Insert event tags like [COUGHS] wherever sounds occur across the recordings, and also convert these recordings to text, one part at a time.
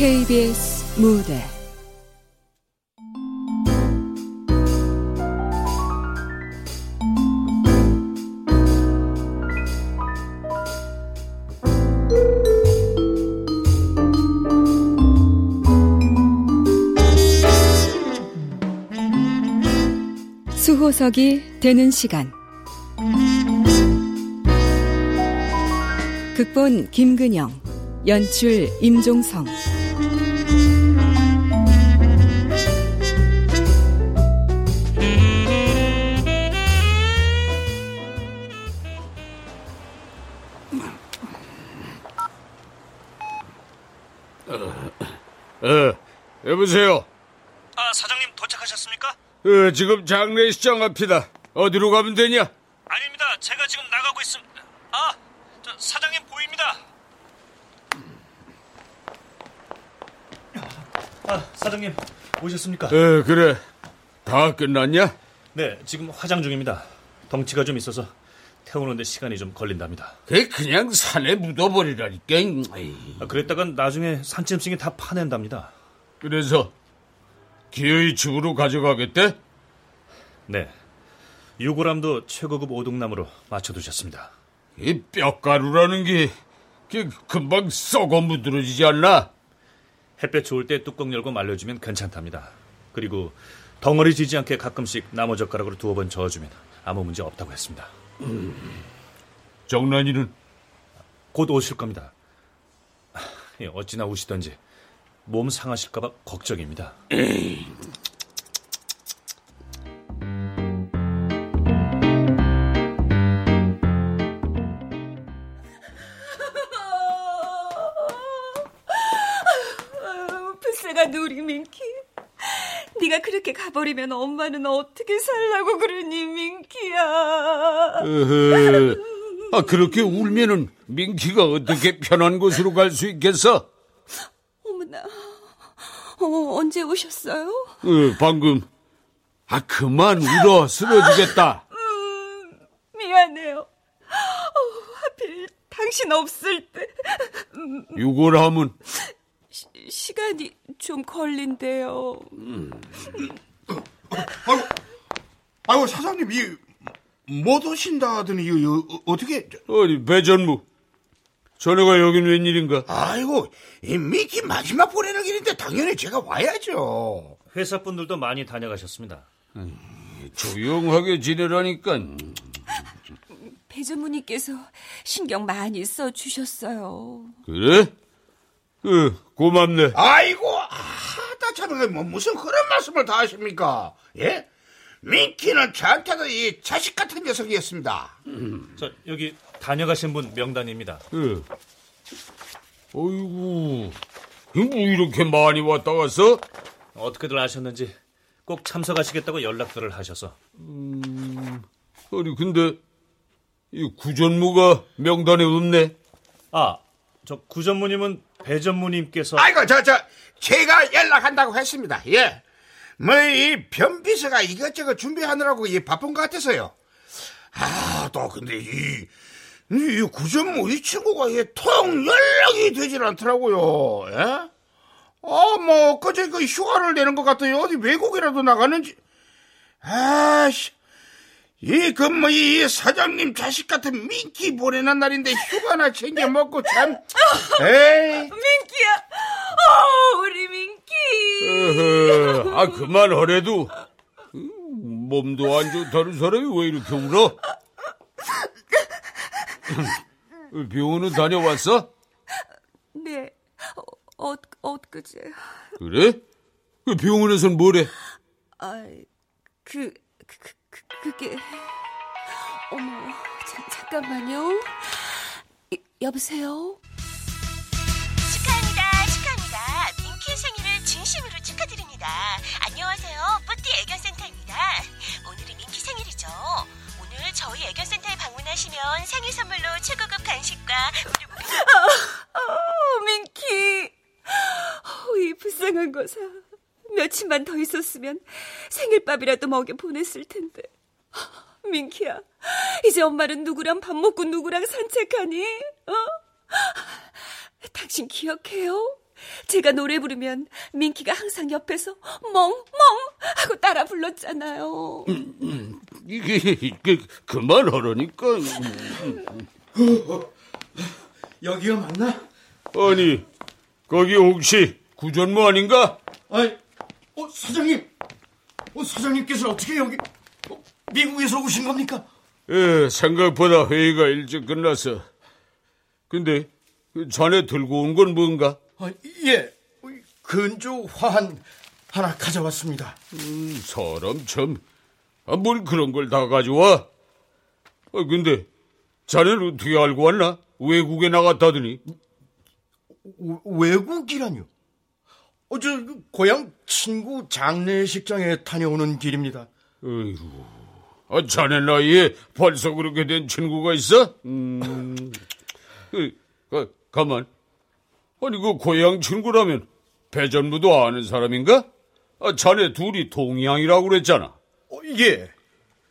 KBS 무대. 수호석이 되는 시간. 극본 김근영 연출 임종성 어, 여보세요. 아, 사장님 도착하셨습니까? 어, 지금 장례시장 앞이다. 어디로 가면 되냐? 아닙니다. 제가 지금 나가고 있음. 아, 저 사장님 보입니다. 아, 사장님 오셨습니까? 어, 그래. 다 끝났냐? 네, 지금 화장 중입니다. 덩치가 좀 있어서 태우는데 시간이 좀 걸린답니다. 그 그냥 산에 묻어버리라니까. 아, 그랬다간 나중에 산짐승이 다 파낸답니다. 그래서 기어이 집으로 가져가겠대? 네, 유골함도 최고급 오동나무로 맞춰두셨습니다. 이 뼈가루라는 게 그, 금방 썩어 무드러지지 않나? 햇볕 좋을 때 뚜껑 열고 말려주면 괜찮답니다. 그리고 덩어리 지지 않게 가끔씩 나무 젓가락으로 두어 번 저어주면 아무 문제 없다고 했습니다. 정란이는 곧 오실 겁니다. 예, 어찌나 우시던지 몸 상하실까봐 걱정입니다. 가 가버리면 엄마는 어떻게 살라고 그러니 민키야. 아, 그렇게 울면은 민키가 어떻게 편한 곳으로 갈 수 있겠어? 어머나. 어, 언제 오셨어요? 어, 방금. 아, 그만 울어. 쓰러지겠다. 미안해요. 어, 하필 당신 없을 때 유골함은 시, 시간이 좀 걸린대요. 아이고, 아이고 사장님 이못 오신다더니 이거, 이거 어떻게? 어디 배전무. 전화가 여긴 웬일인가? 아이고 이 미키 마지막 보내는 길인데 당연히 제가 와야죠. 회사 분들도 많이 다녀가셨습니다. 조용하게 지내라니까. 배전무님께서 신경 많이 써 주셨어요. 그래? 그 고맙네. 아이 참뭐 무슨 그런 말씀을 다 하십니까? 예? 미키는 저한테도 이 자식 같은 녀석이었습니다. 저 여기 다녀가신 분 명단입니다. 그. 어이구. 뭐 이렇게 많이 왔다 갔어? 어떻게들 아셨는지 꼭 참석하시겠다고 연락들을 하셔서 아니 근데 이 구전무가 명단에 없네. 아, 저 구전무님은 배전무님께서 아이고 저 저 제가 연락한다고 했습니다. 예. 뭐 이 변비서가 이것저것 준비하느라고 이 바쁜 것 같아서요. 아 또 근데 이, 이 구전무 이 친구가 이통 연락이 되질 않더라고요. 예? 아뭐 그제 그 휴가를 내는 것 같아요. 어디 외국이라도 나가는지. 아씨. 이, 그, 뭐, 이 사장님 자식 같은 민키 보내는 날인데 휴가나 챙겨 먹고 참. [LAUGHS] 에이. 민키야, 어, 우리 민키. 어허, 아 그만하래도 음, 몸도 안 좋다는 사람이 왜 이렇게 울어? [LAUGHS] 병원은 다녀왔어? 네, 어, 어, 엊그제. 그래? 그 병원에선 뭐래? 아, 그, 그, 그게. 어머, 잠, 잠깐만요. 이, 여보세요? 축하합니다. 축하합니다. 민키의 생일을 진심으로 축하드립니다. 안녕하세요. 뿌띠 애견센터입니다. 오늘이 민키 생일이죠. 오늘 저희 애견센터에 방문하시면 생일 선물로 최고급 간식과 어, 민키. 어, 이 불쌍한 거사. 며칠만 더 있었으면 생일밥이라도 먹여 보냈을 텐데. 민키야, 이제 엄마는 누구랑 밥 먹고 누구랑 산책하니? 어? 당신 기억해요? 제가 노래 부르면 민키가 항상 옆에서 멍멍 하고 따라 불렀잖아요. 이게 그 그만하라니까. 여기가 맞나? 아니 거기 혹시 구전무 아닌가? 아이, 어, 사장님. 어, 사장님께서 어떻게 여기, 어, 미국에서 오신 겁니까? 예, 생각보다 회의가 일찍 끝났어. 근데 그 자네 들고 온 건 뭔가? 아, 예. 근조 화한 하나 가져왔습니다. 음, 사람 참. 아, 뭘 그런 걸 다 가져와? 아, 근데 자네는 어떻게 알고 왔나? 외국에 나갔다더니. 오, 외국이라뇨? 어제 그 고향 친구 장례식장에 다녀오는 길입니다. 어이구, 아, 자네 나이에 벌써 그렇게 된 친구가 있어? 음, 그, 가, 가만. 아니, 그 고향 친구라면 배전무도 아는 사람인가? 아, 자네 둘이 동양이라고 그랬잖아. 어, 예.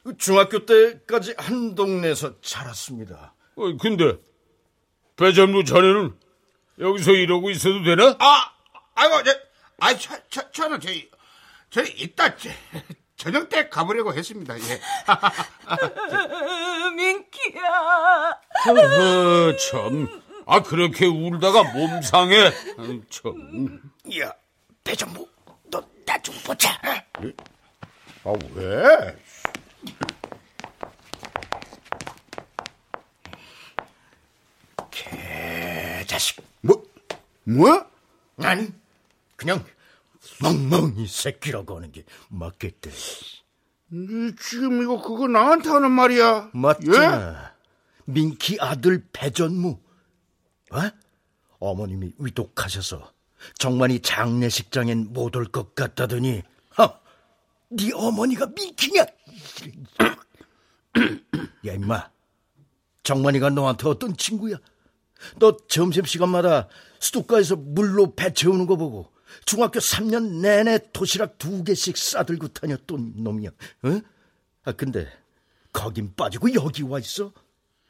그 중학교 때까지 한 동네에서 자랐습니다. 어, 근데 배전무 자네는 여기서 이러고 있어도 되나? 아, 아이고, 저, 아, 저, 저, 저는 저희, 저희 이따 저, 저녁 때 가보려고 했습니다. 예. [LAUGHS] 민키야. 어, 참. 아, 그렇게 울다가 몸 상해. 아, 참. 야, 배정부, 너 나 좀 보자. 아, 왜? 개자식. 뭐, 뭐? 아니, 그냥 멍멍이 새끼라고 하는 게 맞겠대. 니 지금 이거 그거 나한테 하는 말이야. 맞잖아. 민키 아들 배전무. 어? 어머님이 위독하셔서 정만이 장례식장엔 못 올 것 같다더니 어, 네 어머니가 민키냐? [COUGHS] 야 임마 정만이가 너한테 어떤 친구야? 너 점심시간마다 수도가에서 물로 배 채우는 거 보고 중학교 3년 내내 도시락 두 개씩 싸들고 다녔던 놈이야. 어? 아 근데 거긴 빠지고 여기 와 있어?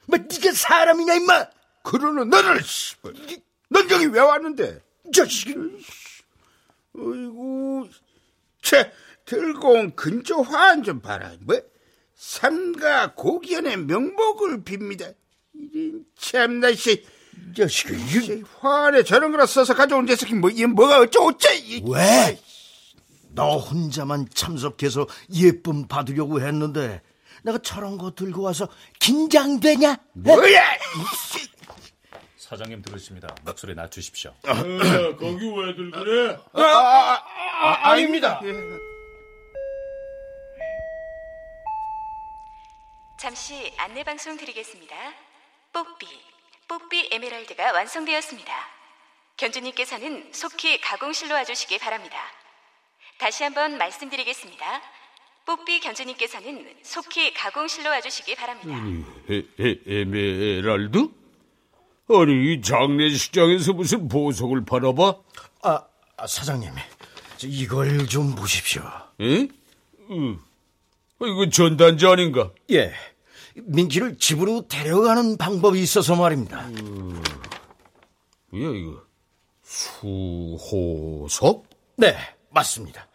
뭐 네가 사람이냐 임마? 그러는 너를, 씨발. 넌 여기 왜 왔는데? 이 자식이 어이구, 채, 들고 온 근조 화환 좀 봐라. 뭐, 삼가 고견의 명목을 빕니다. 이런 참나, 씨. 이 자식이 이- 씨, 화환에 저런 거라 써서 가져온 녀석이 뭐, 이 뭐가 어쩌고째. 이- 왜? 너 혼자만 참석해서 예쁨 받으려고 했는데 내가 저런 거 들고 와서 긴장되냐? 뭐야, 이 씨. 사장님 들으십니다. 목소리 낮추십시오. 어, 거기 왜 들 그래? 아, 아닙니다. 잠시 안내 방송 드리겠습니다. 뽀삐, 뽀삐 에메랄드가 완성되었습니다. 견주님께서는 속히 가공실로 와주시기 바랍니다. 다시 한번 말씀드리겠습니다. 뽀삐 견주님께서는 속히 가공실로 와주시기 바랍니다. 에, 에, 에메랄드? 아니, 이 장례식장에서 무슨 보석을 팔아봐? 아, 아, 사장님, 저 이걸 좀 보십시오. 에? 응. 어, 이거 전단지 아닌가? 예, 민키를 집으로 데려가는 방법이 있어서 말입니다. 뭐야, 이거? 수호석? 네, 맞습니다.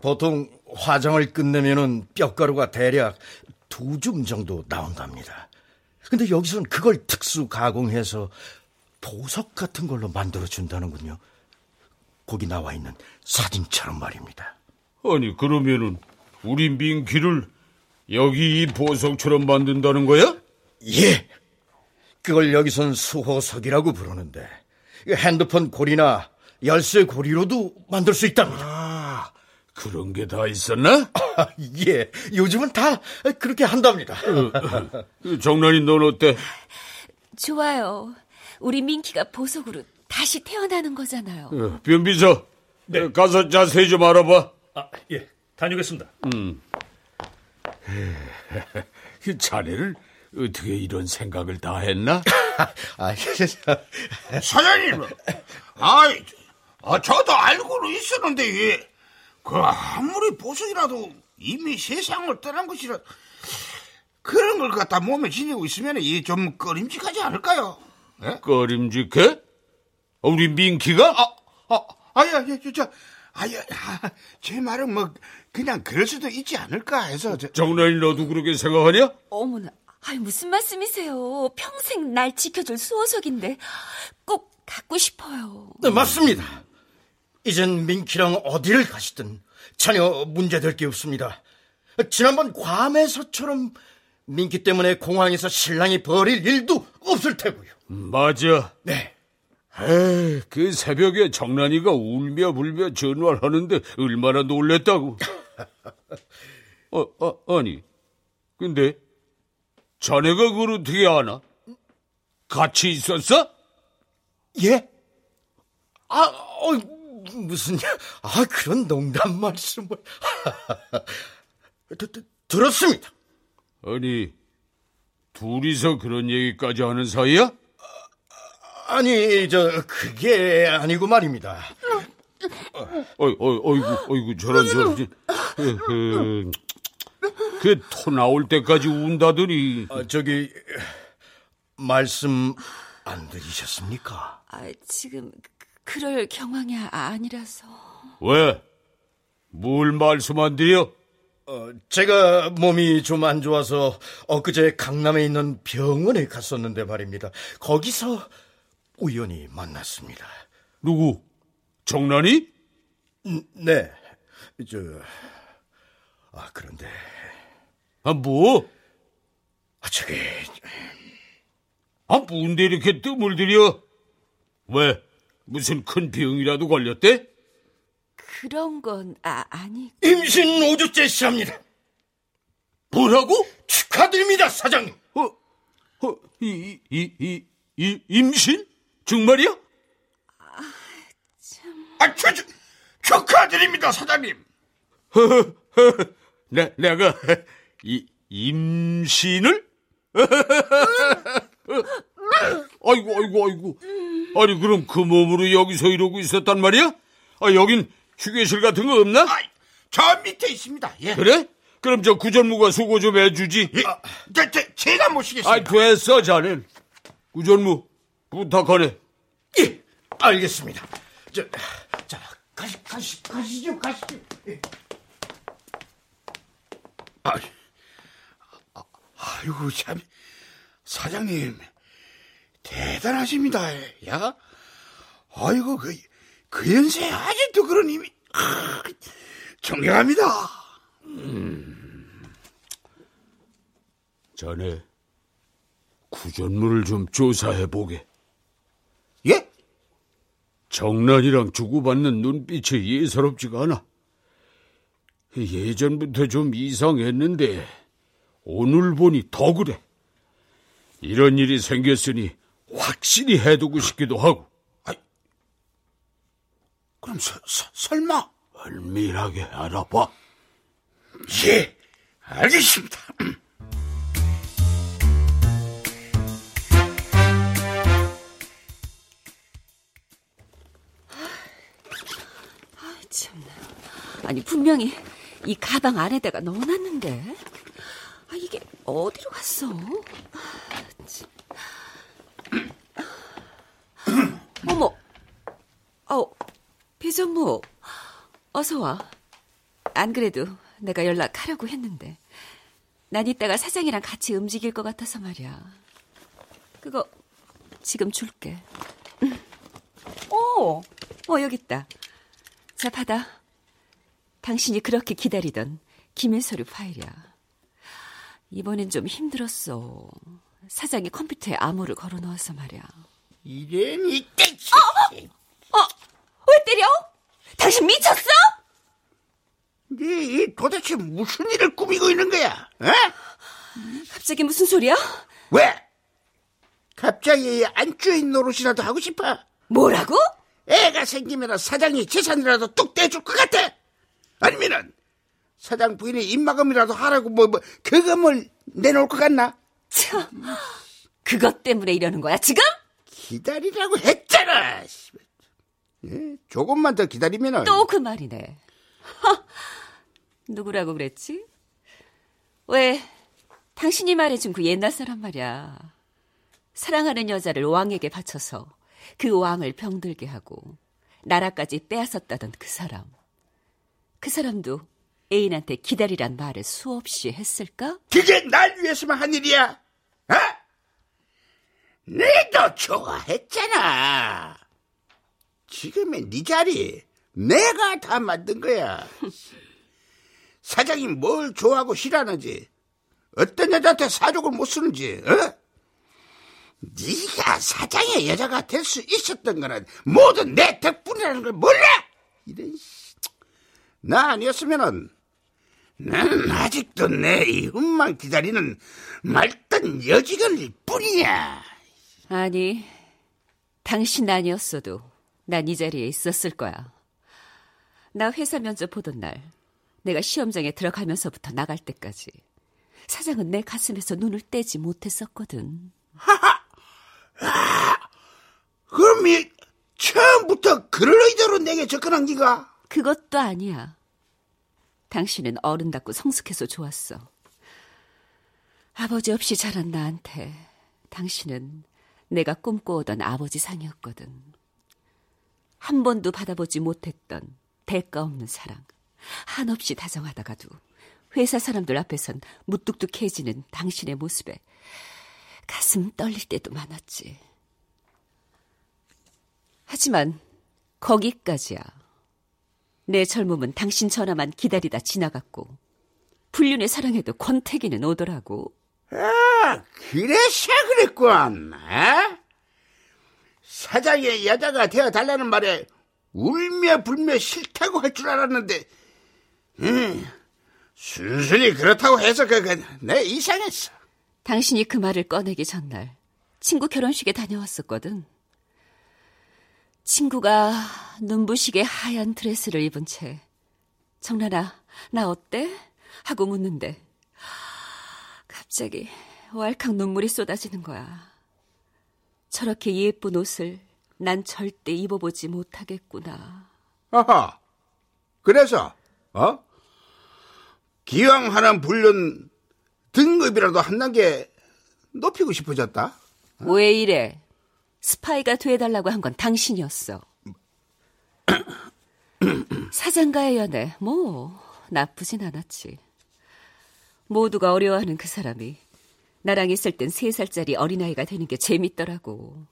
보통 화장을 끝내면은 뼈가루가 대략 두 줌 정도 나온답니다. 근데 여기서는 그걸 특수 가공해서 보석 같은 걸로 만들어 준다는군요. 거기 나와 있는 사진처럼 말입니다. 아니, 그러면은, 우리 민키를 여기 이 보석처럼 만든다는 거야? 예. 그걸 여기선 수호석이라고 부르는데 핸드폰 고리나 열쇠 고리로도 만들 수 있답니다. 아, 그런 게 다 있었나? 아, [LAUGHS] 예. 요즘은 다 그렇게 한답니다. 그 정란이 넌 어때? 좋아요. 우리 민키가 보석으로 다시 태어나는 거잖아요. 어, 변비서, 어, 가서 자세히 좀 알아봐. 아, 예. 다녀오겠습니다. 그 자네를 어떻게 이런 생각을 다 했나? [LAUGHS] 아, 사장님, 아이, 아, 저도 알고는 있었는데, 예. 그, 아무리 보석이라도 이미 세상을 떠난 것이라, 그런 걸 갖다 몸에 지니고 있으면 이좀 꺼림직하지 않을까요? 예? 꺼림직해? 어, 우리 민키가? 아, 아야, 저, 저, 아야, 아, 제 말은 뭐 그냥 그럴 수도 있지 않을까 해서 저, 정란이 너도 그렇게 생각하냐? 어머나, 아이 무슨 말씀이세요? 평생 날 지켜줄 수호석인데 꼭 갖고 싶어요. 네, 맞습니다. 이젠 민키랑 어디를 가시든 전혀 문제될 게 없습니다. 지난번 괌에서처럼 민키 때문에 공항에서 신랑이 버릴 일도 없을 테고요. 맞아. 네. 에이, 그 새벽에 정란이가 울며 불며 전화를 하는데 얼마나 놀랬다고. [LAUGHS] 어, 어, 아니. 근데 자네가 그걸 어떻게 아나? 같이 있었어? 예? 아, 어, 무슨, 아, 그런 농담 말씀을. [LAUGHS] 드, 드, 들었습니다. 아니, 둘이서 그런 얘기까지 하는 사이야? 아니, 저, 그게 아니고 말입니다. 어이, 어이, 어이구, 어이구, 저런, 저런. 그 토 나올 때까지 운다더니. 아, 저기, 말씀 안 들으셨습니까? 아, 지금 그- 그럴 경황이 아니라서. 왜? 뭘 말씀 안 드려? 어, 제가 몸이 좀 안 좋아서 엊그제 강남에 있는 병원에 갔었는데 말입니다. 거기서 우연히 만났습니다. 누구? 정란이? 네, 저, 아, 그런데, 아, 뭐? 아, 저기, 아, 뭔데 이렇게 뜸을 들여? 왜? 무슨 큰 병이라도 걸렸대? 그런 건 아, 아니. 임신 5주째 시합니다. 뭐라고? 축하드립니다, 사장님. 어, 어, 이, 이, 이, 이, 임신? 정말이야? 아, 저, 저, 축하드립니다, 사장님. [LAUGHS] 내, 내가, [LAUGHS] 이, 임신을? [LAUGHS] 아이고, 아이고, 아이고. 아니, 그럼 그 몸으로 여기서 이러고 있었단 말이야? 아, 여긴 휴게실 같은 거 없나? 아, 저 밑에 있습니다. 예. 그래? 그럼 저 구전무가 수고 좀 해주지. 예. 저, 저, 제가 모시겠습니다. 아이, 됐어, 자넨. 구전무, 부탁하네. 예, 알겠습니다. 저, 자, 가시, 가시, 가시죠, 가시죠. 예. 아, 아, 아이고, 참. 사장님, 대단하십니다. 야. 아이고, 그, 그 연세에 아직도 그런 힘이, 아, 존경합니다. 자네, 구전무를 좀 조사해보게. 예? 정란이랑 주고받는 눈빛이 예사롭지가 않아. 예전부터 좀 이상했는데 오늘 보니 더 그래. 이런 일이 생겼으니 확실히 해두고 싶기도 하고 그럼 서, 서, 설마? 은밀하게 알아봐. 예, 알겠습니다. 참나. 아니 분명히 이 가방 안에다가 넣어놨는데. 아 이게 어디로 갔어? 아, 참. 어머, 어 배전무, 어서 와. 안 그래도 내가 연락하려고 했는데 난 이따가 사장이랑 같이 움직일 것 같아서 말이야. 그거 지금 줄게. 응. 오, 어 여기 있다. 자, 받아. 당신이 그렇게 기다리던 김일서류 파일이야. 이번엔 좀 힘들었어. 사장이 컴퓨터에 암호를 걸어 넣어서 말이야. 이런 이때 어? 왜 때려? 당신 미쳤어? 네 도대체 무슨 일을 꾸미고 있는 거야? 어? 갑자기 무슨 소리야? 왜? 갑자기 안주인 노릇이라도 하고 싶어? 뭐라고? 애가 생기면 사장이 재산이라도 뚝 떼줄 것 같아? 아니면은 사장 부인이 입마금이라도 하라고 뭐, 뭐 그금을 내놓을 것 같나? 참, 그것 때문에 이러는 거야, 지금? 기다리라고 했잖아. 예, 조금만 더 기다리면은 또 그 말이네. 하, 누구라고 그랬지? 왜, 당신이 말해준 그 옛날 사람 말이야. 사랑하는 여자를 왕에게 바쳐서 그 왕을 병들게 하고 나라까지 빼앗았다던 그 사람. 그 사람도 애인한테 기다리란 말을 수없이 했을까? 그게 날 위해서만 한 일이야. 어? 내도 좋아했잖아. 지금의 네 자리 내가 다 만든 거야. 사장이 뭘 좋아하고 싫어하는지, 어떤 여자한테 사족을 못 쓰는지, 어? 네가 사장의 여자가 될 수 있었던 거는 모두 내 덕분이라는 걸 몰라? 이런 씨. 나 아니었으면은 나는 아직도 내 이혼만 기다리는 말단 여직원일 뿐이야. 아니, 당신 아니었어도 난 이 자리에 있었을 거야. 나 회사 면접 보던 날, 내가 시험장에 들어가면서부터 나갈 때까지 사장은 내 가슴에서 눈을 떼지 못했었거든. 그럼 이 처음부터 그럴 의도로 내게 접근한 기가? 그것도 아니야. 당신은 어른답고 성숙해서 좋았어. 아버지 없이 자란 나한테 당신은 내가 꿈꿔오던 아버지 상이었거든. 한 번도 받아보지 못했던 대가 없는 사랑. 한없이 다정하다가도 회사 사람들 앞에선 무뚝뚝해지는 당신의 모습에 가슴 떨릴 때도 많았지. 하지만 거기까지야. 내 젊음은 당신 전화만 기다리다 지나갔고 불륜의 사랑에도 권태기는 오더라고. 아, 그래서 그랬군. 에? 사장의 여자가 되어 달라는 말에 울며 불며 싫다고 할 줄 알았는데, 음, 순순히 그렇다고 해서 그, 그, 내 이상했어. 당신이 그 말을 꺼내기 전날 친구 결혼식에 다녀왔었거든. 친구가 눈부시게 하얀 드레스를 입은 채 정란아, 나 어때? 하고 묻는데 갑자기 왈칵 눈물이 쏟아지는 거야. 저렇게 예쁜 옷을 난 절대 입어보지 못하겠구나. 아하. 그래서, 어? 기왕 하는 불륜 등급이라도 한 단계 높이고 싶어졌다? 왜 이래? 스파이가 돼달라고 한 건 당신이었어. [CLEARS THROAT] 사장과의 연애, 뭐, 나쁘진 않았지. 모두가 어려워하는 그 사람이 나랑 있을 땐세 살짜리 어린아이가 되는 게 재밌더라고.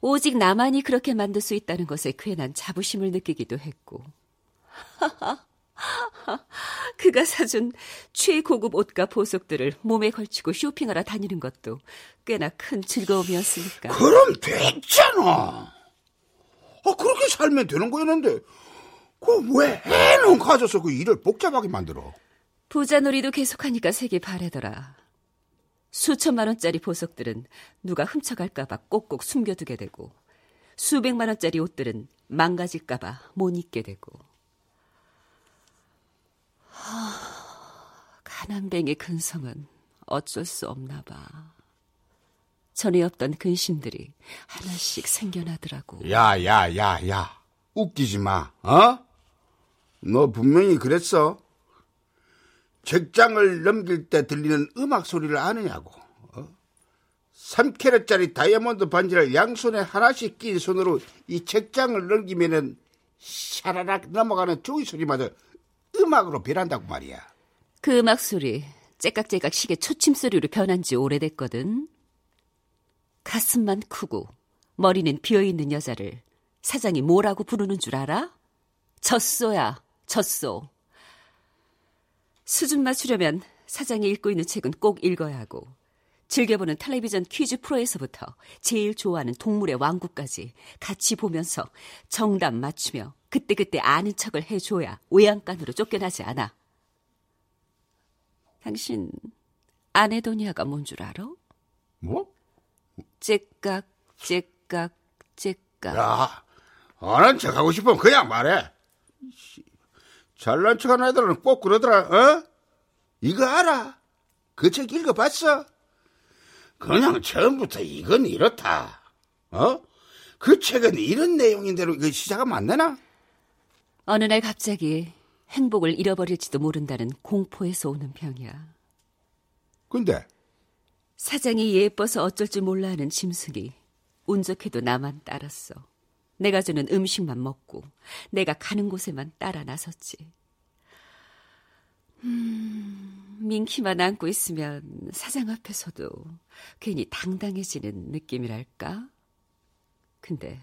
오직 나만이 그렇게 만들 수 있다는 것에 괜한 자부심을 느끼기도 했고. [LAUGHS] [LAUGHS] 그가 사준 최고급 옷과 보석들을 몸에 걸치고 쇼핑하러 다니는 것도 꽤나 큰 즐거움이었으니까. 그럼 됐잖아. 아, 그렇게 살면 되는 거였는데, 그왜 해는 가져서 그 일을 복잡하게 만들어? 부자놀이도 계속하니까 색이 바래더라. 수천만 원짜리 보석들은 누가 훔쳐갈까봐 꼭꼭 숨겨두게 되고, 수백만 원짜리 옷들은 망가질까봐 못 입게 되고. 하, 가난뱅이 근성은 어쩔 수 없나 봐. 전에 없던 근심들이 하나씩 생겨나더라고. 야, 야, 야, 야. 웃기지 마, 어? 너 분명히 그랬어. 책장을 넘길 때 들리는 음악 소리를 아느냐고. 어? 3캐럿짜리 다이아몬드 반지를 양손에 하나씩 낀 손으로 이 책장을 넘기면은 샤라락 넘어가는 종이 소리마저 음악으로 변한다고 말이야. 그 음악 소리, 째깍째깍 시계 초침 소리로 변한 지 오래됐거든. 가슴만 크고 머리는 비어있는 여자를 사장이 뭐라고 부르는 줄 알아? 젖소야, 젖소. 수준 맞추려면 사장이 읽고 있는 책은 꼭 읽어야 하고 즐겨보는 텔레비전 퀴즈 프로에서부터 제일 좋아하는 동물의 왕국까지 같이 보면서 정답 맞추며 그때그때 아는 척을 해줘야 외양간으로 쫓겨나지 않아. 당신 아네도니아가 뭔 줄 알아? 뭐? 째깍 째깍 째깍 야, 아는 척 하고 싶으면 그냥 말해. 잘난 척하는 애들은 꼭 그러더라, 어? 이거 알아? 그 책 읽어봤어? 그냥 처음부터 이건 이렇다. 어? 그 책은 이런 내용인 대로 그 시작하면 안 되나? 어느 날 갑자기 행복을 잃어버릴지도 모른다는 공포에서 오는 병이야. 근데 사장이 예뻐서 어쩔 줄 몰라 하는 짐승이 운 좋게도 나만 따랐어. 내가 주는 음식만 먹고 내가 가는 곳에만 따라 나섰지. 음, 민키만 안고 있으면 사장 앞에서도 괜히 당당해지는 느낌이랄까? 근데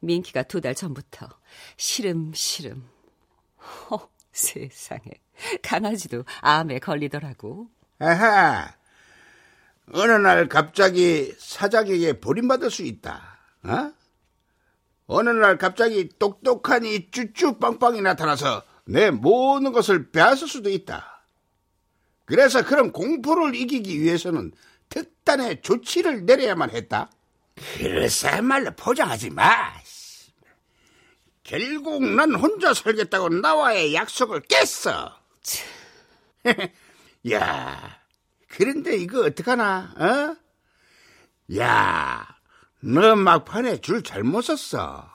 민키가 두 달 전부터 시름시름. 허, 세상에. 강아지도 암에 걸리더라고. 아하. 어느 날 갑자기 사장에게 버림받을 수 있다. 어? 어느 날 갑자기 똑똑한 이 쭈쭈빵빵이 나타나서 내 모든 것을 빼앗을 수도 있다. 그래서 그런 공포를 이기기 위해서는 특단의 조치를 내려야만 했다. 그래서야말로 포장하지 마. 결국 난 혼자 살겠다고 나와의 약속을 깼어. [LAUGHS] 야, 그런데 이거 어떡하나, 어? 야, 너 막판에 줄 잘못 섰어.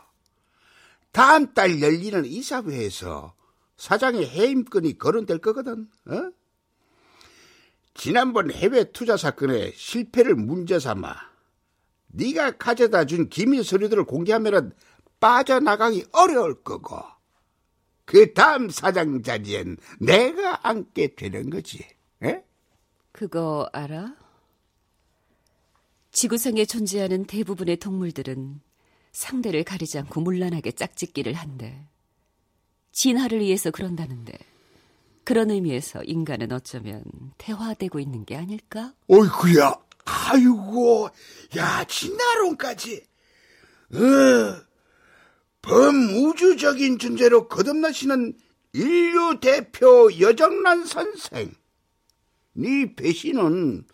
다음 달 열리는 이사회에서 사장의 해임권이 거론될 거거든, 어? 지난번 해외 투자 사건의 실패를 문제 삼아 네가 가져다 준 기밀 서류들을 공개하면 빠져나가기 어려울 거고 그 다음 사장 자리엔 내가 앉게 되는 거지. 에? 그거 알아? 지구상에 존재하는 대부분의 동물들은 상대를 가리지 않고 문란하게 짝짓기를 한대. 진화를 위해서 그런다는데 그런 의미에서 인간은 어쩌면 태화되고 있는 게 아닐까? 어이구야, 아이고, 야, 진화론까지. 어, 범우주적인 존재로 거듭나시는 인류 대표 여정란 선생. 네 배신은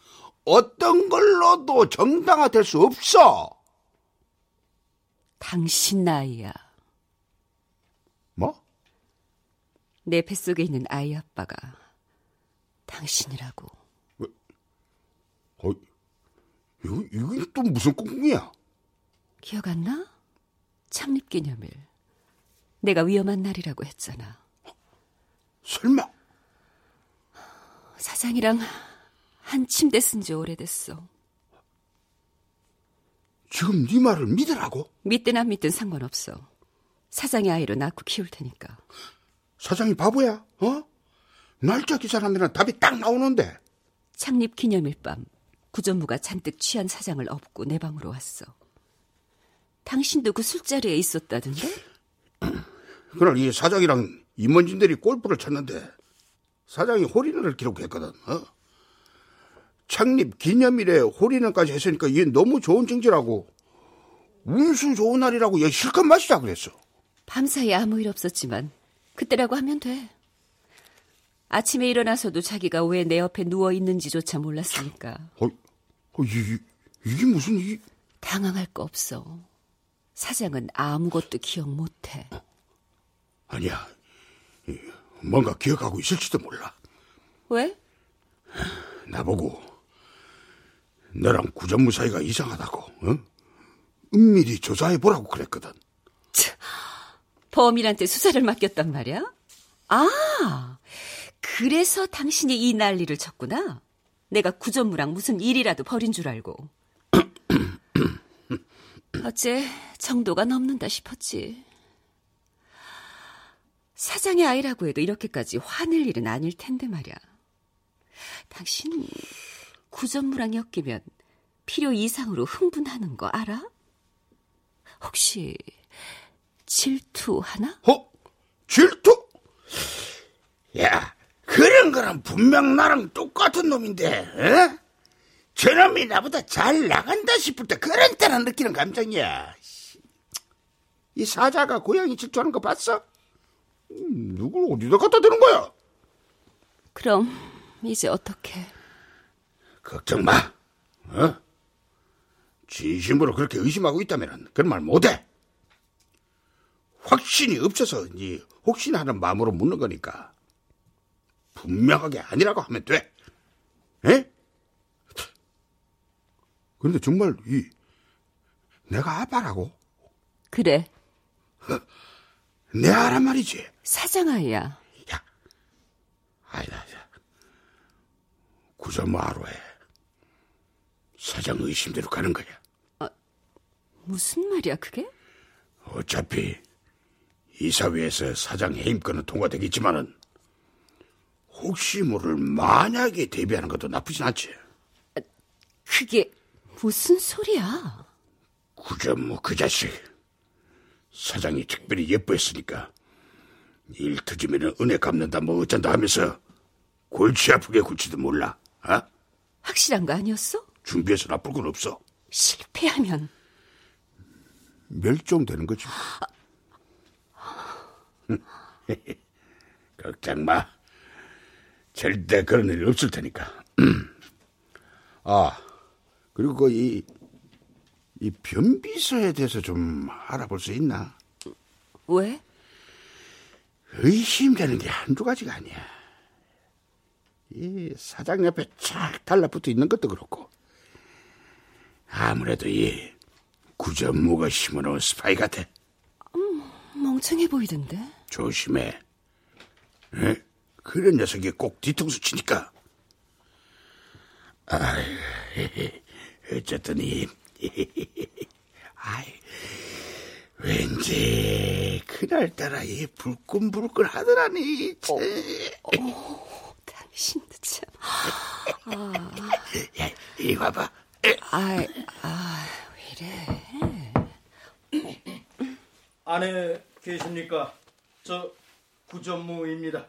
어떤 걸로도 정당화될 수 없어. 당신 나이야. 뭐? 내 뱃속에 있는 아이 아빠가 당신이라고. 어, 이거, 이거 또 무슨 꿍꿍이야? 기억 안 나? 창립 기념일. 내가 위험한 날이라고 했잖아. 설마? 사장이랑 한 침대 쓴 지 오래됐어. 지금 네 말을 믿으라고? 믿든 안 믿든 상관없어. 사장의 아이로 낳고 키울 테니까. 사장이 바보야, 어? 날짜 계산하면 답이 딱 나오는데. 창립 기념일 밤 구전무가 잔뜩 취한 사장을 업고 내 방으로 왔어. 당신도 그 술자리에 있었다던데? [CLEARS THROAT] 그날 이 사장이랑 임원진들이 골프를 쳤는데 사장이 홀인원을 기록했거든. 어? 창립 기념일에 홀인원까지 했으니까 이게 너무 좋은 증지라고 운수 좋은 날이라고 얘 실컷 마시자 그랬어. 밤사이 아무 일 없었지만 그때라고 하면 돼. 아침에 일어나서도 자기가 왜 내 옆에 누워 있는지조차 몰랐으니까. 어, 어 이, 이게 무슨 이 당황할 거 없어. 사장은 아무것도 기억 못해. 아니야. 이, 뭔가 기억하고 있을지도 몰라. 왜? 나보고 너랑 구전무 사이가 이상하다고. 어? 은밀히 조사해 보라고 그랬거든. 범인한테 수사를 맡겼단 말이야? 아, 그래서 당신이 이 난리를 쳤구나. 내가 구전무랑 무슨 일이라도 벌인 줄 알고. [CLEARS THROAT] 어째 정도가 넘는다 싶었지. 사장의 아이라고 해도 이렇게까지 화낼 일은 아닐 텐데 말이야. 당신 구전무랑 엮이면 필요 이상으로 흥분하는 거 알아? 혹시 질투하나? 어? 질투? 야, 그런 거는 분명 나랑 똑같은 놈인데, 에? 저놈이 나보다 잘 나간다 싶을 때 그런 때나 느끼는 감정이야. 이 사자가 고양이 질투하는 거 봤어? 음, 누굴 어디다 갖다 대는 거야? 그럼 이제 어떻게? 걱정 마. 어? 진심으로 그렇게 의심하고 있다면 그런 말 못해. 확신이 없어서 이제 혹시나 하는 마음으로 묻는 거니까 분명하게 아니라고 하면 돼. 에? 그런데 정말 이 내가 아빠라고? 그래, 내 아란 말이지. 사장아이야. 야, 아니다, 아니다. 구점마 하루에 사장 의심대로 가는 거야. 무슨 말이야 그게? 어차피 이사회에서 사장 해임권은 통과되겠지만은 혹시 모를 만약에 대비하는 것도 나쁘진 않지. 그게 무슨 소리야? 구전무 그 자식 사장이 특별히 예뻐했으니까 일 터지면 은혜 갚는다 뭐 어쩐다 하면서 골치 아프게 굴지도 몰라. 어? 확실한 거 아니었어? 준비해서 나쁠 건 없어. 실패하면 멸종되는 거지. [LAUGHS] 걱정 마. 절대 그런 일이 없을 테니까. [CLEARS THROAT] 아, 그리고 그 이, 이 변비서에 대해서 좀 알아볼 수 있나? 왜? 의심되는 게 한두 가지가 아니야. 이 사장 옆에 착 달라붙어 있는 것도 그렇고, 아무래도 이 구전무가 심어놓은 스파이 같아. 멍청해 보이던데. 조심해. 에? 그런 녀석이 꼭 뒤통수 치니까. 아, 어쨌든 이, [LAUGHS] 아이, 왠지 그날따라 이 불끈불끈 하더라니. 당신도 참. 야, 이리 와봐. 아이, 아, 왜 이래? 안에 계십니까? 저 구전무입니다.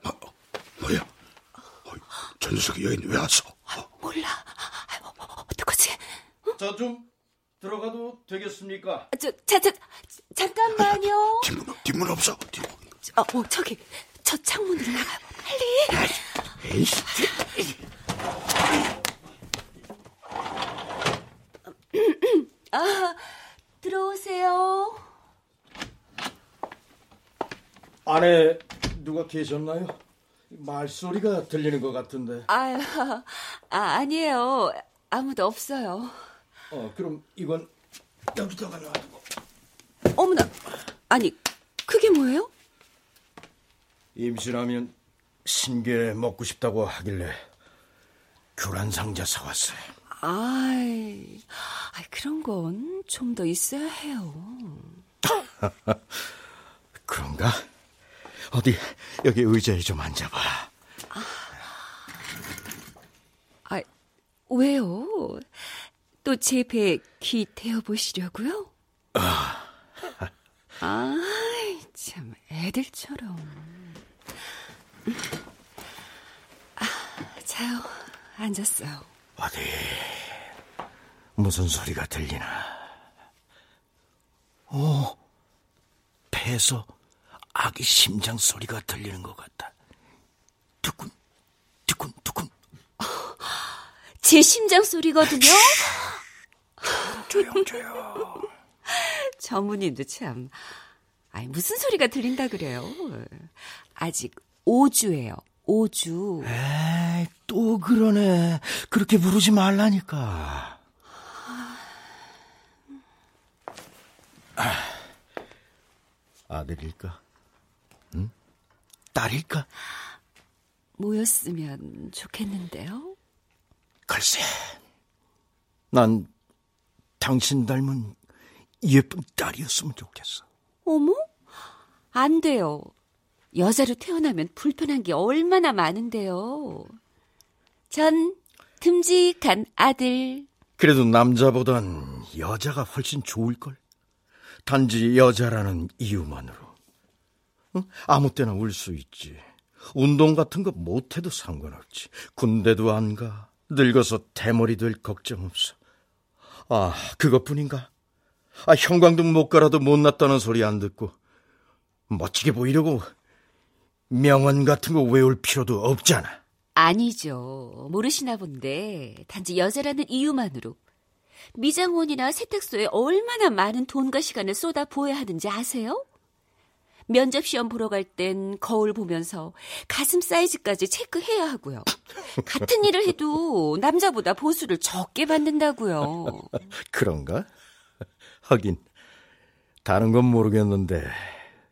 뭐야? 어, 저 녀석이 여긴 왜 왔어? 몰라. 아이고, 어떡하지? 저좀 들어가도 되겠습니까? 저, 자, 자, 잠깐만요. 뒷문, 뒷문 없어. 뒷문. 어, 어, 저기, 저 창문으로 나가요. 빨리. 에이씨, 들어오세요. 안에 누가 계셨나요? 말소리가 들리는 것 같은데. 아유, 아, 아니에요. 아무도 없어요. 어, 그럼 이건 여기다가 놔두고. 어머나, 아니, 그게 뭐예요? 임신하면 신게 먹고 싶다고 하길래 교란 상자 사왔어요. 아이, 아이 그런 건 좀 더 있어야 해요. [LAUGHS] 그런가? 어디 여기 의자에 좀 앉아봐. 아, 왜요? 또 제 배에 귀 대어 보시려고요? 아, 참, 애들처럼. 아, 자요, 앉았어요. 어디 무슨 소리가 들리나? 오, 배에서 아기 심장 소리가 들리는 것 같다. 두근, 두근, 두근. 제 심장 소리거든요? 조용, 조용. [LAUGHS] 전무님도 참. 아니, 무슨 소리가 들린다 그래요? 아직 오주예요, 오주. 에이, 또 그러네. 그렇게 부르지 말라니까. 아, 아들일까? 응? 딸일까? 모였으면 좋겠는데요? 글쎄, 난 당신 닮은 예쁜 딸이었으면 좋겠어. 어머? 안 돼요. 여자로 태어나면 불편한 게 얼마나 많은데요. 전 듬직한 아들. 그래도 남자보단 여자가 훨씬 좋을걸. 단지 여자라는 이유만으로. 응? 아무 때나 울 수 있지. 운동 같은 거 못해도 상관없지. 군대도 안 가. 늙어서 대머리 될 걱정 없어. 아, 그것뿐인가? 아, 형광등 못 갈아도 못났다는 소리 안 듣고 멋지게 보이려고 명언 같은 거 외울 필요도 없잖아. 아니죠. 모르시나 본데 단지 여자라는 이유만으로 미장원이나 세탁소에 얼마나 많은 돈과 시간을 쏟아 부어야 하는지 아세요? 면접 시험 보러 갈 땐 거울 보면서 가슴 사이즈까지 체크해야 하고요. 같은 일을 해도 남자보다 보수를 적게 받는다고요. 그런가? 하긴 다른 건 모르겠는데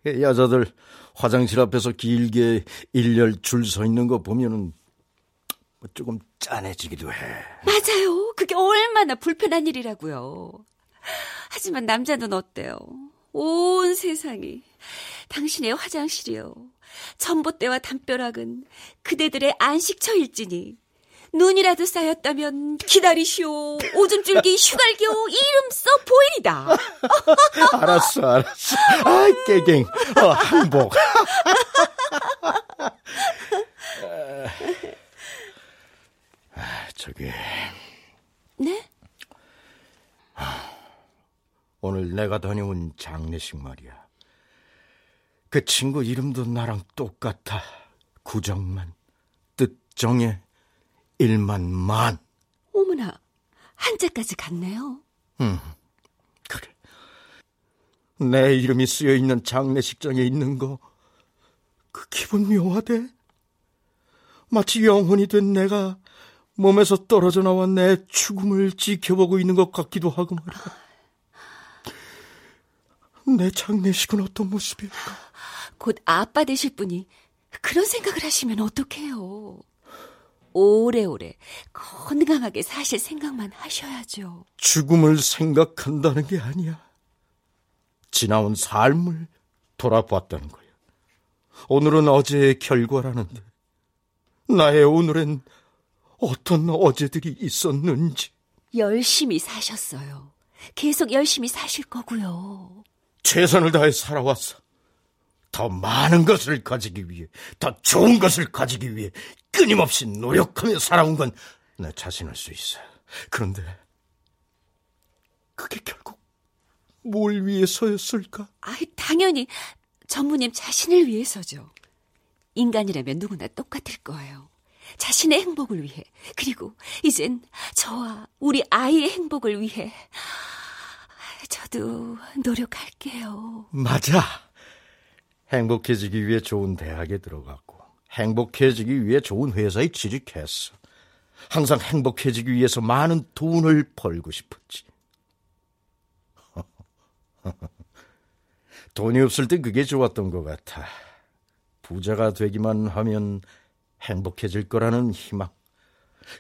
여자들 화장실 앞에서 길게 일렬 줄 서 있는 거 보면은 뭐 조금 짠해지기도 해. 맞아요. 그게 얼마나 불편한 일이라고요. 하지만 남자는 어때요? 온 세상이 당신의 화장실이요. 전봇대와 담벼락은 그대들의 안식처일지니 눈이라도 쌓였다면 기다리시오. 오줌줄기 휴갈교 이름 써 보이리다. [LAUGHS] 알았어, 알았어. 아, 깨갱. 어, 항복. [LAUGHS] 아, 저기, 네? 오늘 내가 다녀온 장례식 말이야. 그 친구 이름도 나랑 똑같아. 구정만, 뜻정에, 일만만. 어머나, 한자까지 같네요. 그래. 내 이름이 쓰여 있는 장례식장에 있는 거, 그 기분 묘하대. 마치 영혼이 된 내가 몸에서 떨어져 나와 내 죽음을 지켜보고 있는 것 같기도 하고 말이야. 내 장례식은 어떤 모습일까? 곧 아빠 되실 분이 그런 생각을 하시면 어떡해요. 오래오래 건강하게 사실 생각만 하셔야죠. 죽음을 생각한다는 게 아니야. 지나온 삶을 돌아봤다는 거야. 오늘은 어제의 결과라는데, 나의 오늘엔 어떤 어제들이 있었는지. 열심히 사셨어요. 계속 열심히 사실 거고요. 최선을 다해 살아왔어. 더 많은 것을 가지기 위해, 더 좋은 것을 가지기 위해 끊임없이 노력하며 살아온 건 내 자신일 수 있어. 그런데 그게 결국 뭘 위해서였을까? 아이, 당연히 전무님 자신을 위해서죠. 인간이라면 누구나 똑같을 거예요. 자신의 행복을 위해, 그리고 이젠 저와 우리 아이의 행복을 위해. 저도 노력할게요. 맞아. 행복해지기 위해 좋은 대학에 들어갔고, 행복해지기 위해 좋은 회사에 취직했어. 항상 행복해지기 위해서 많은 돈을 벌고 싶었지. [LAUGHS] 돈이 없을 때 그게 좋았던 것 같아. 부자가 되기만 하면 행복해질 거라는 희망.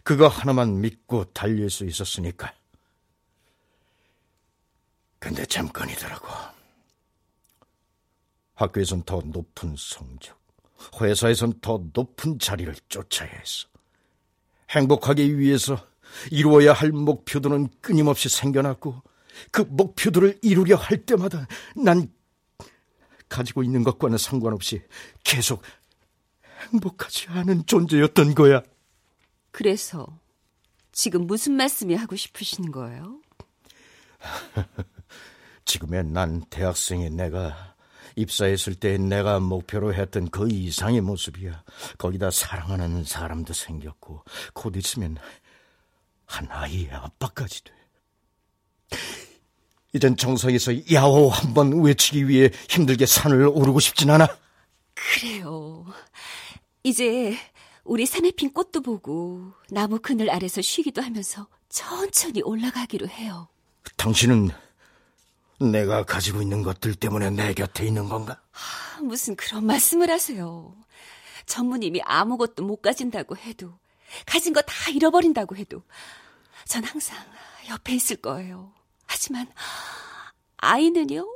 그거 하나만 믿고 달릴 수 있었으니까. 근데 잠깐이더라고. 학교에선 더 높은 성적, 회사에선 더 높은 자리를 쫓아야 했어. 행복하기 위해서 이루어야 할 목표들은 끊임없이 생겨났고, 그 목표들을 이루려 할 때마다 난 가지고 있는 것과는 상관없이 계속 행복하지 않은 존재였던 거야. 그래서 지금 무슨 말씀이 하고 싶으신 거예요? [LAUGHS] 지금의 난 대학생의 내가 입사했을 때 내가 목표로 했던 그 이상의 모습이야. 거기다 사랑하는 사람도 생겼고 곧 있으면 한 아이의 아빠까지 돼. 이젠 정서에서 야호 한번 외치기 위해 힘들게 산을 오르고 싶진 않아. 그래요. 이제 우리 산에 핀 꽃도 보고 나무 그늘 아래서 쉬기도 하면서 천천히 올라가기로 해요. 당신은 내가 가지고 있는 것들 때문에 내 곁에 있는 건가? 아, 무슨 그런 말씀을 하세요. 전무님이 아무것도 못 가진다고 해도 가진 거 다 잃어버린다고 해도 전 항상 옆에 있을 거예요. 하지만 아이는요?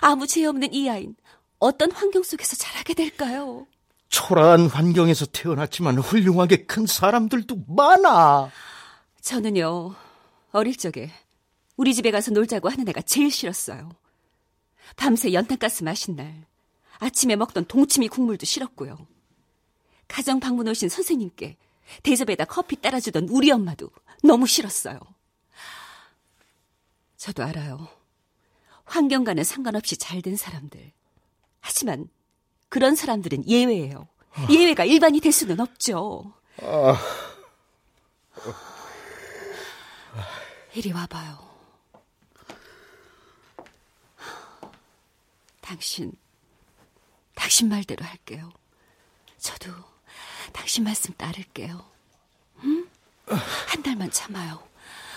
아무 죄 없는 이 아이는 어떤 환경 속에서 자라게 될까요? 초라한 환경에서 태어났지만 훌륭하게 큰 사람들도 많아. 저는요, 어릴 적에 우리 집에 가서 놀자고 하는 애가 제일 싫었어요. 밤새 연탄가스 마신 날, 아침에 먹던 동치미 국물도 싫었고요. 가정 방문 오신 선생님께 대접에다 커피 따라주던 우리 엄마도 너무 싫었어요. 저도 알아요. 환경과는 상관없이 잘 된 사람들. 하지만 그런 사람들은 예외예요. 예외가 일반이 될 수는 없죠. 이리 와봐요. 당신, 당신 말대로 할게요. 저도 당신 말씀 따를게요. 응? 한 달만 참아요.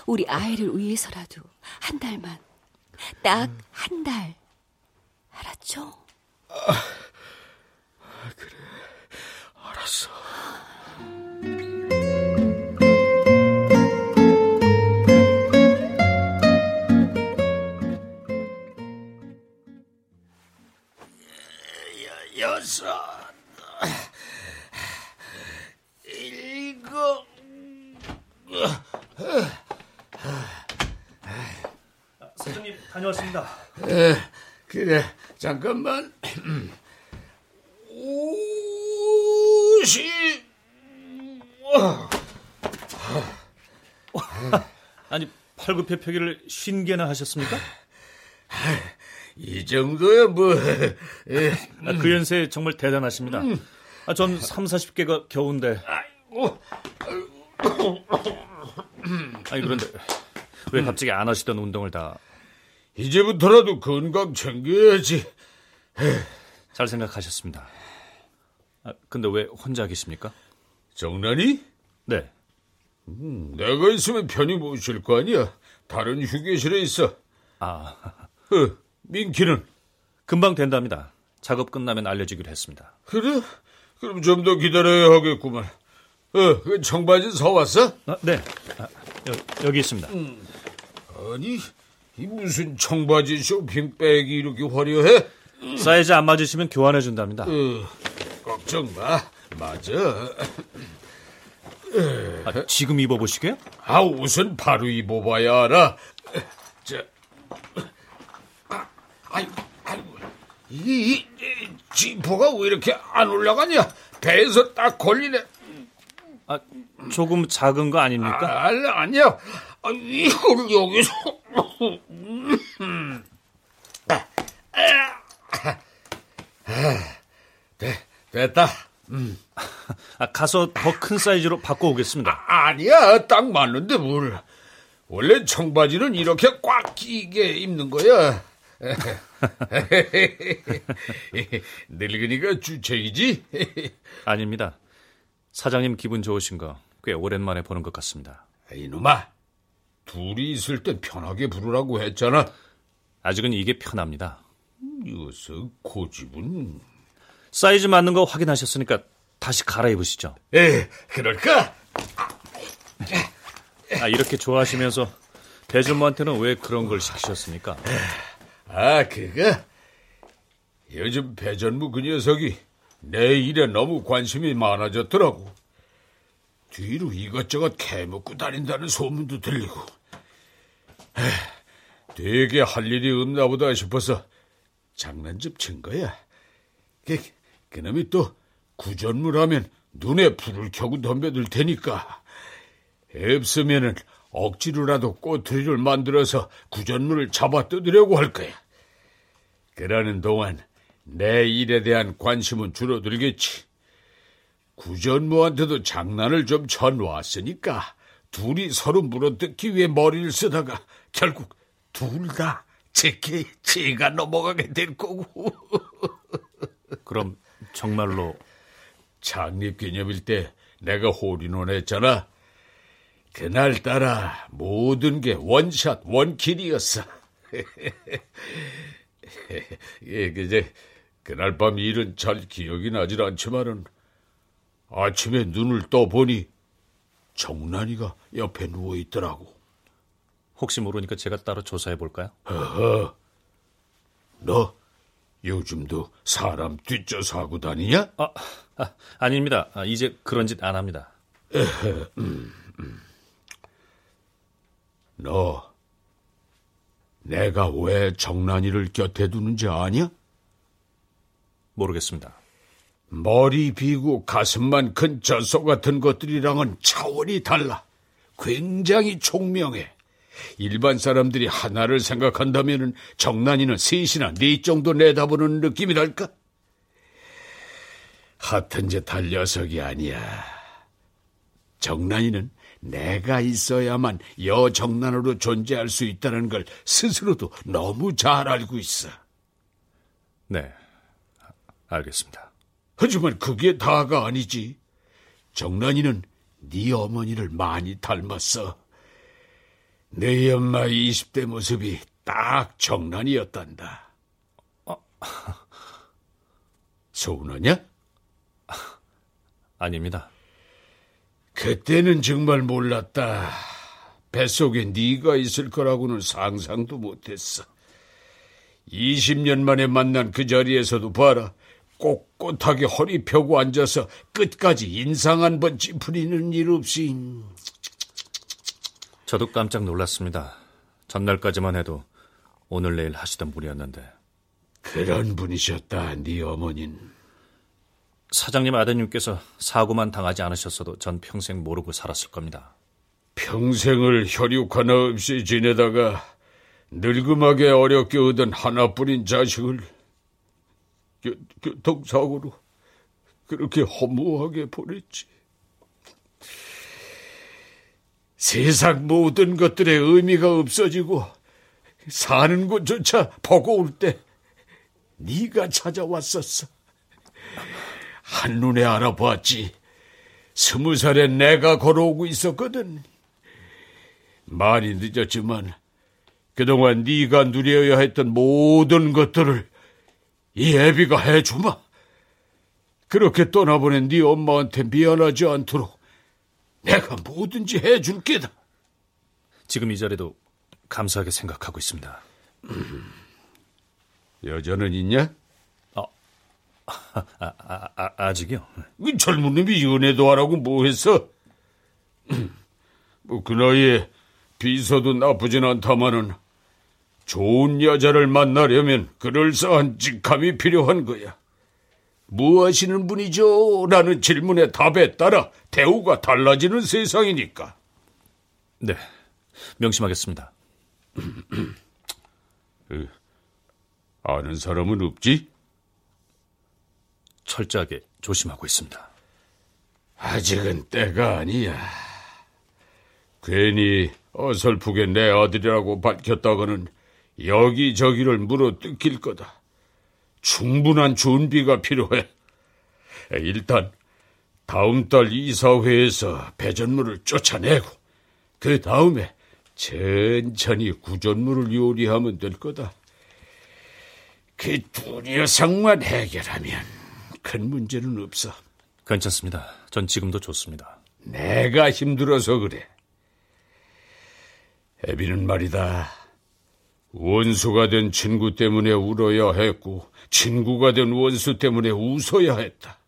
우리 아이를 위해서라도 한 달만. 딱 한 달. 알았죠? 알았어. 벌써 일곱 사장님 다녀왔습니다. 그래. 잠깐만. 오십 아니 팔굽혀펴기를 쉰 개나 하셨습니까? 이 정도야 뭐. 에, [LAUGHS] 아, 그 연세 정말 대단하십니다. 아, 전 3, 40개가 겨우인데. 아니 그런데 왜 갑자기 안 하시던 운동을 다잘 이제부터라도 건강 챙겨야지. 생각하셨습니다. 아, 근데 왜 혼자 계십니까? 정란이? 네. 내가 있으면 편히 모실 거 아니야. 다른 휴게실에 있어. 아, 어, 민키는? 금방 된답니다. 작업 끝나면 알려주기로 했습니다. 그래? 그럼 좀 더 기다려야 하겠구만. 어, 그 청바지 사왔어? 아, 네. 아, 여, 기 있습니다. 아니, 이 무슨 청바지 쇼핑백이 이렇게 화려해? 사이즈 안 맞으시면 교환해 준답니다. 어, 걱정 마. 맞아. 아, 지금 입어보시게요? 아, 옷은 바로 입어봐야 알아. 자, 아, 아이고, 아이고. 이, 이, 이 지퍼가 왜 이렇게 안 올라가냐? 배에서 딱 걸리네. 아, 조금 작은 거 아닙니까? 아, 아니야. 아, 이걸 여기서. 네, 됐다. 아, 가서 더 큰 사이즈로 바꿔오겠습니다. 아 니야, 딱 맞는데 뭘. 원래 청바지는 이렇게 꽉 끼게 입는 거야. [LAUGHS] 늙으니까 주책이지? [LAUGHS] 아닙니다. 사장님 기분 좋으신 거 꽤 오랜만에 보는 것 같습니다. 이놈아, 둘이 있을 땐 편하게 부르라고 했잖아. 아직은 이게 편합니다. 녀석 고집은. 사이즈 맞는 거 확인하셨으니까 다시 갈아입으시죠. 에, 그럴까? 아, 이렇게 좋아하시면서 대준모한테는 왜 그런 걸 시키셨습니까? 아, 그거? 요즘 배전무 그 녀석이 내 일에 너무 관심이 많아졌더라고. 뒤로 이것저것 캐먹고 다닌다는 소문도 들리고. 에휴, 되게 할 일이 없나 보다 싶어서 장난 좀친 거야. 그, 그놈이 또 구전무라면 눈에 불을 켜고 덤벼들 테니까. 없으면은 억지로라도 꼬투리를 만들어서 구전물을 잡아 뜯으려고 할 거야. 그러는 동안 내 일에 대한 관심은 줄어들겠지. 구전무한테도 장난을 좀 쳐놓았으니까 둘이 서로 물어뜯기 위해 머리를 쓰다가 결국 둘 다 제게 제가 넘어가게 될 거고. [LAUGHS] 그럼 정말로 창립 기념일 때 내가 홀인원 했잖아. 그날따라 모든 게 원샷 원킬이었어. [LAUGHS] 예, 그제 그날 밤 일은 잘 기억이 나질 않지만은 아침에 눈을 떠보니 정란이가 옆에 누워 있더라고. 혹시 모르니까 제가 따로 조사해 볼까요? 너 요즘도 사람 뒷져서 하고 다니냐? 아, 아 아닙니다. 아, 이제 그런 짓 안 합니다. [LAUGHS] 너 내가 왜 정란이를 곁에 두는지 아냐? 모르겠습니다. 머리 비고 가슴만 큰 젖소 같은 것들이랑은 차원이 달라. 굉장히 총명해. 일반 사람들이 하나를 생각한다면 정난이는 셋이나 네 정도 내다보는 느낌이랄까? 하튼 짓할 녀석이 아니야. 정난이는 내가 있어야만 여정난으로 존재할 수 있다는 걸 스스로도 너무 잘 알고 있어. 네, 알겠습니다. 하지만 그게 다가 아니지. 정란이는 네 어머니를 많이 닮았어. 네 엄마 20대 모습이 딱 정란이었단다. 서운하냐? 아닙니다. 그때는 정말 몰랐다. 뱃속에 네가 있을 거라고는 상상도 못했어. 20년 만에 만난 그 자리에서도 봐라. 꼿꼿하게 허리 펴고 앉아서 끝까지 인상 한 번 찌푸리는 일 없이. 저도 깜짝 놀랐습니다. 전날까지만 해도 오늘 내일 하시던 분이었는데 그런 분이셨다, 네 어머닌. 사장님 아드님께서 사고만 당하지 않으셨어도 전 평생 모르고 살았을 겁니다. 평생을 혈육 하나 없이 지내다가 늙음하게 어렵게 얻은 하나뿐인 자식을 교, 교통사고로 그렇게 허무하게 보냈지. 세상 모든 것들의 의미가 없어지고 사는 곳조차 버거울 때 네가 찾아왔었어. 한눈에 알아봤지. 스무 살에 내가 걸어오고 있었거든. 많이 늦었지만 그동안 네가 누려야 했던 모든 것들을 이 애비가 해주마. 그렇게 떠나보낸 네 엄마한테 미안하지 않도록 내가 뭐든지 해줄 게다. 지금 이 자리도 감사하게 생각하고 있습니다. 여자는 있냐? 아, 아, 아, 아직이요? 그 젊은 놈이 연애도 안 하고 뭐 했어? 뭐 그 나이에 비서도 나쁘진 않다마는 좋은 여자를 만나려면 그럴싸한 직함이 필요한 거야. 뭐 하시는 분이죠? 라는 질문에 답에 따라 대우가 달라지는 세상이니까. 네, 명심하겠습니다. [CLEARS THROAT] 그, 아는 사람은 없지? 철저하게 조심하고 있습니다. 아직은 때가 아니야. 괜히 어설프게 내 아들이라고 밝혔다가는 여기저기를 물어 뜯길 거다. 충분한 준비가 필요해. 일단 다음 달 이사회에서 배전물을 쫓아내고 그 다음에 천천히 구전물을 요리하면 될 거다. 그두 녀석만 해결하면 큰 문제는 없어. 괜찮습니다. 전 지금도 좋습니다. 내가 힘들어서 그래. 애비는 말이다. 원수가 된 친구 때문에 울어야 했고, 친구가 된 원수 때문에 웃어야 했다.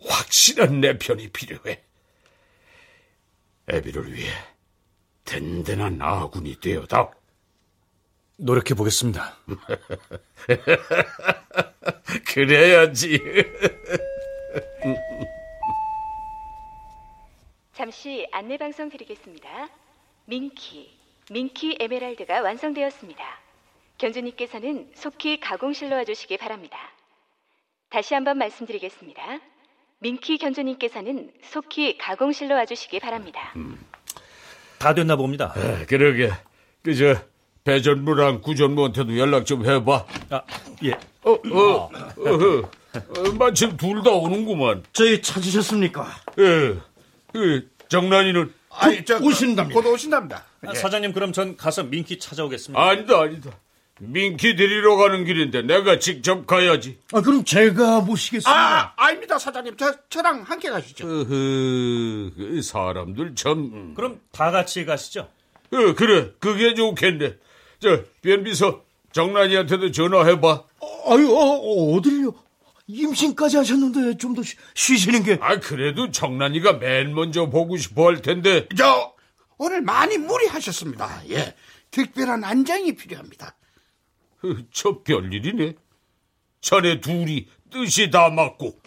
확실한 내 편이 필요해. 애비를 위해 든든한 아군이 되어다. 노력해 보겠습니다. [LAUGHS] 그래야지. 잠시 안내 방송 드리겠습니다. 민키, 민키 에메랄드가 완성되었습니다. 견주님께서는 속히 가공실로 와주시기 바랍니다. 다시 한번 말씀드리겠습니다. 민키 견주님께서는 속히 가공실로 와주시기 바랍니다. 다 됐나 봅니다. 아, 그러게. 그저 배전무랑 구전무한테도 연락 좀 해봐. 아, 예. 어, 어, 어, 어, 마침 둘 다 오는구만. 저희 찾으셨습니까? 예. 그 정란이는 아니, 저, 오신답니다. 곧 오신답니다. 아, 예. 사장님 그럼 전 가서 민키 찾아오겠습니다. 아니다, 아니다. 민키 데리러 가는 길인데 내가 직접 가야지. 아, 그럼 제가 모시겠습니다. 아, 아닙니다, 사장님. 저, 저랑 함께 가시죠. 어허, 그 사람들 참. 그럼 다 같이 가시죠. 어, 그래, 그게 좋겠네. 저, 변비서 정란이한테도 전화해봐. 아유, 어, 어딜요? 임신까지 하셨는데 좀 더 쉬시는 게. 아, 그래도 정란이가 맨 먼저 보고 싶어 할 텐데. 저, 오늘 많이 무리하셨습니다. 예. 특별한 안장이 필요합니다. 어, 저 별일이네. 자네 둘이 뜻이 다 맞고.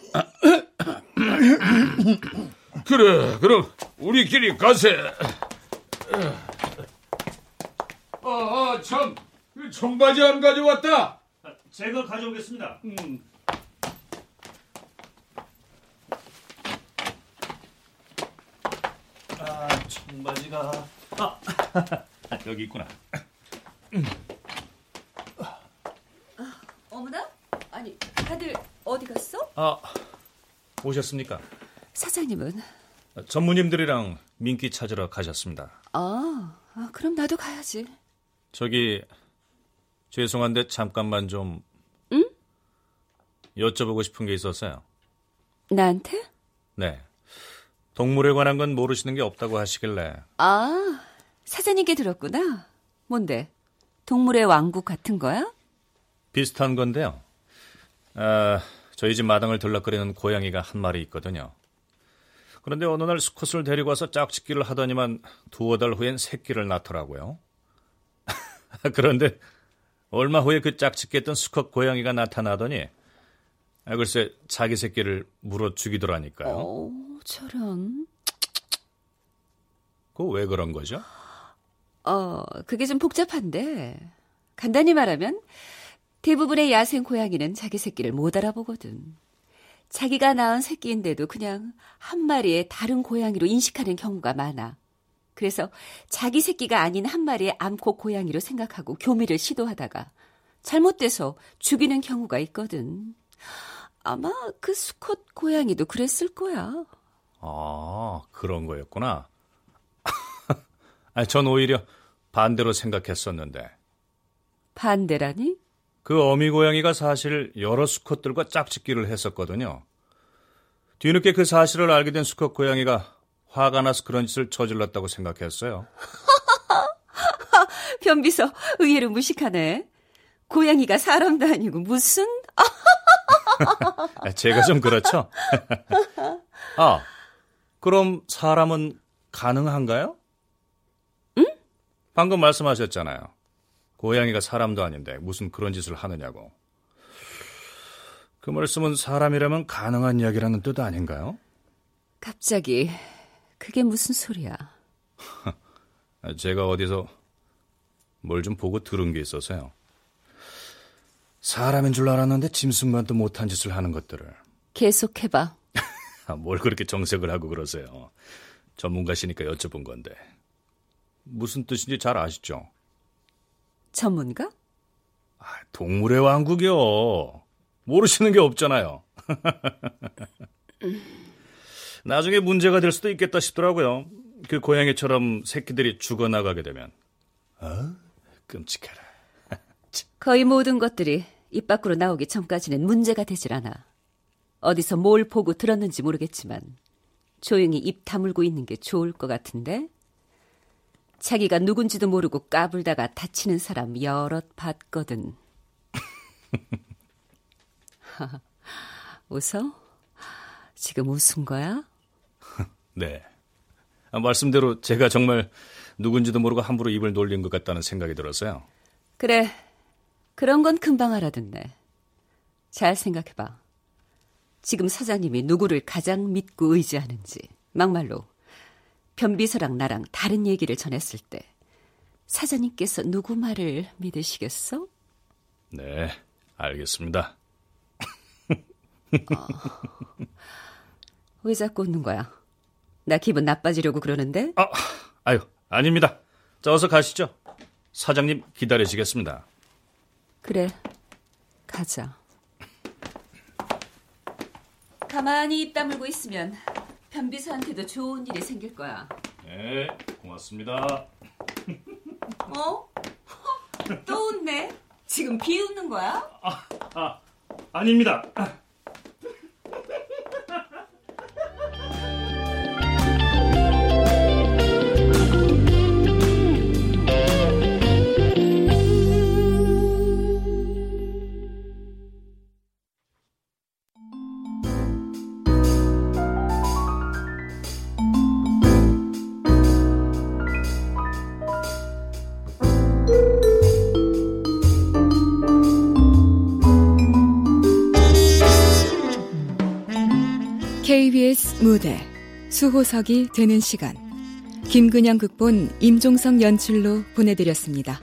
그래, 그럼 우리끼리 가세. 아, 아 참, 그 청바지 안 가져왔다. 제가 가져오겠습니다. 아, 청바지가 아, [LAUGHS] 여기 있구나. 어머나? 아니, 다들 어디 갔어? 아, 오셨습니까? 사장님은? 전무님들이랑 민기 찾으러 가셨습니다. 아, 아, 그럼 나도 가야지. 저기 죄송한데 잠깐만 좀 응? 여쭤보고 싶은 게 있었어요. 나한테? 네. 동물에 관한 건 모르시는 게 없다고 하시길래 아, 사장님께 들었구나. 뭔데? 동물의 왕국 같은 거야? 비슷한 건데요. 아, 저희 집 마당을 들락거리는 고양이가 한 마리 있거든요. 그런데 어느 날 수컷을 데리고 와서 짝짓기를 하더니만 두어 달 후엔 새끼를 낳더라고요. [LAUGHS] 그런데 얼마 후에 그 짝짓기 했던 수컷 고양이가 나타나더니 아, 글쎄 자기 새끼를 물어 죽이더라니까요. 어, 저런. 그거 왜 그런 거죠? 어, 그게 좀 복잡한데. 간단히 말하면 대부분의 야생 고양이는 자기 새끼를 못 알아보거든. 자기가 낳은 새끼인데도 그냥 한 마리의 다른 고양이로 인식하는 경우가 많아. 그래서 자기 새끼가 아닌 한 마리의 암컷 고양이로 생각하고 교미를 시도하다가 잘못돼서 죽이는 경우가 있거든. 아마 그 수컷 고양이도 그랬을 거야. 아, 그런 거였구나. [LAUGHS] 아, 전 오히려 반대로 생각했었는데. 반대라니? 그 어미 고양이가 사실 여러 수컷들과 짝짓기를 했었거든요. 뒤늦게 그 사실을 알게 된 수컷 고양이가 화가 나서 그런 짓을 저질렀다고 생각했어요. [LAUGHS] 변비서 의외로 무식하네. 고양이가 사람도 아니고 무슨? [LAUGHS] 아, 제가 좀 그렇죠? [LAUGHS] 아, 그럼 사람은 가능한가요? 응? 방금 말씀하셨잖아요. 고양이가 사람도 아닌데 무슨 그런 짓을 하느냐고. 그 말씀은 사람이라면 가능한 이야기라는 뜻 아닌가요? 갑자기 그게 무슨 소리야? 아, [LAUGHS] 제가 어디서 뭘 좀 보고 들은 게 있어서요. 사람인 줄 알았는데 짐승만도 못한 짓을 하는 것들을. 계속해봐. [LAUGHS] 아, 뭘 그렇게 정색을 하고 그러세요. 전문가시니까 여쭤본 건데. 무슨 뜻인지 잘 아시죠? 전문가? 아, 동물의 왕국이요. 모르시는 게 없잖아요. [LAUGHS] 나중에 문제가 될 수도 있겠다 싶더라고요. 그 고양이처럼 새끼들이 죽어나가게 되면. 어? 끔찍해라. [LAUGHS] 거의 모든 것들이 입 밖으로 나오기 전까지는 문제가 되질 않아. 어디서 뭘 보고 들었는지 모르겠지만 조용히 입 다물고 있는 게 좋을 것 같은데 자기가 누군지도 모르고 까불다가 다치는 사람 여럿 봤거든. [LAUGHS] [LAUGHS] 웃어? 지금 웃은 거야? 네. 아, 말씀대로 제가 정말 누군지도 모르고 함부로 입을 놀린 것 같다는 생각이 들었어요. 그래. 그런 건 금방 알아듣네. 잘 생각해봐. 지금 사장님이 누구를 가장 믿고 의지하는지. 막말로 변비서랑 나랑 다른 얘기를 전했을 때 사장님께서 누구 말을 믿으시겠어? 네, 알겠습니다. 어, 왜 자꾸 웃는 거야? 나 기분 나빠지려고 그러는데? 아, 아유, 아닙니다. 자, 어서 가시죠. 사장님 기다리시겠습니다. 그래, 가자. 가만히 입 다물고 있으면 변비서한테도 좋은 일이 생길 거야. 네, 고맙습니다. [LAUGHS] 어? 또 웃네? 지금 비웃는 거야? 아, 아 아닙니다. 수호석이 되는 시간 김근영 극본 임종성 연출로 보내드렸습니다.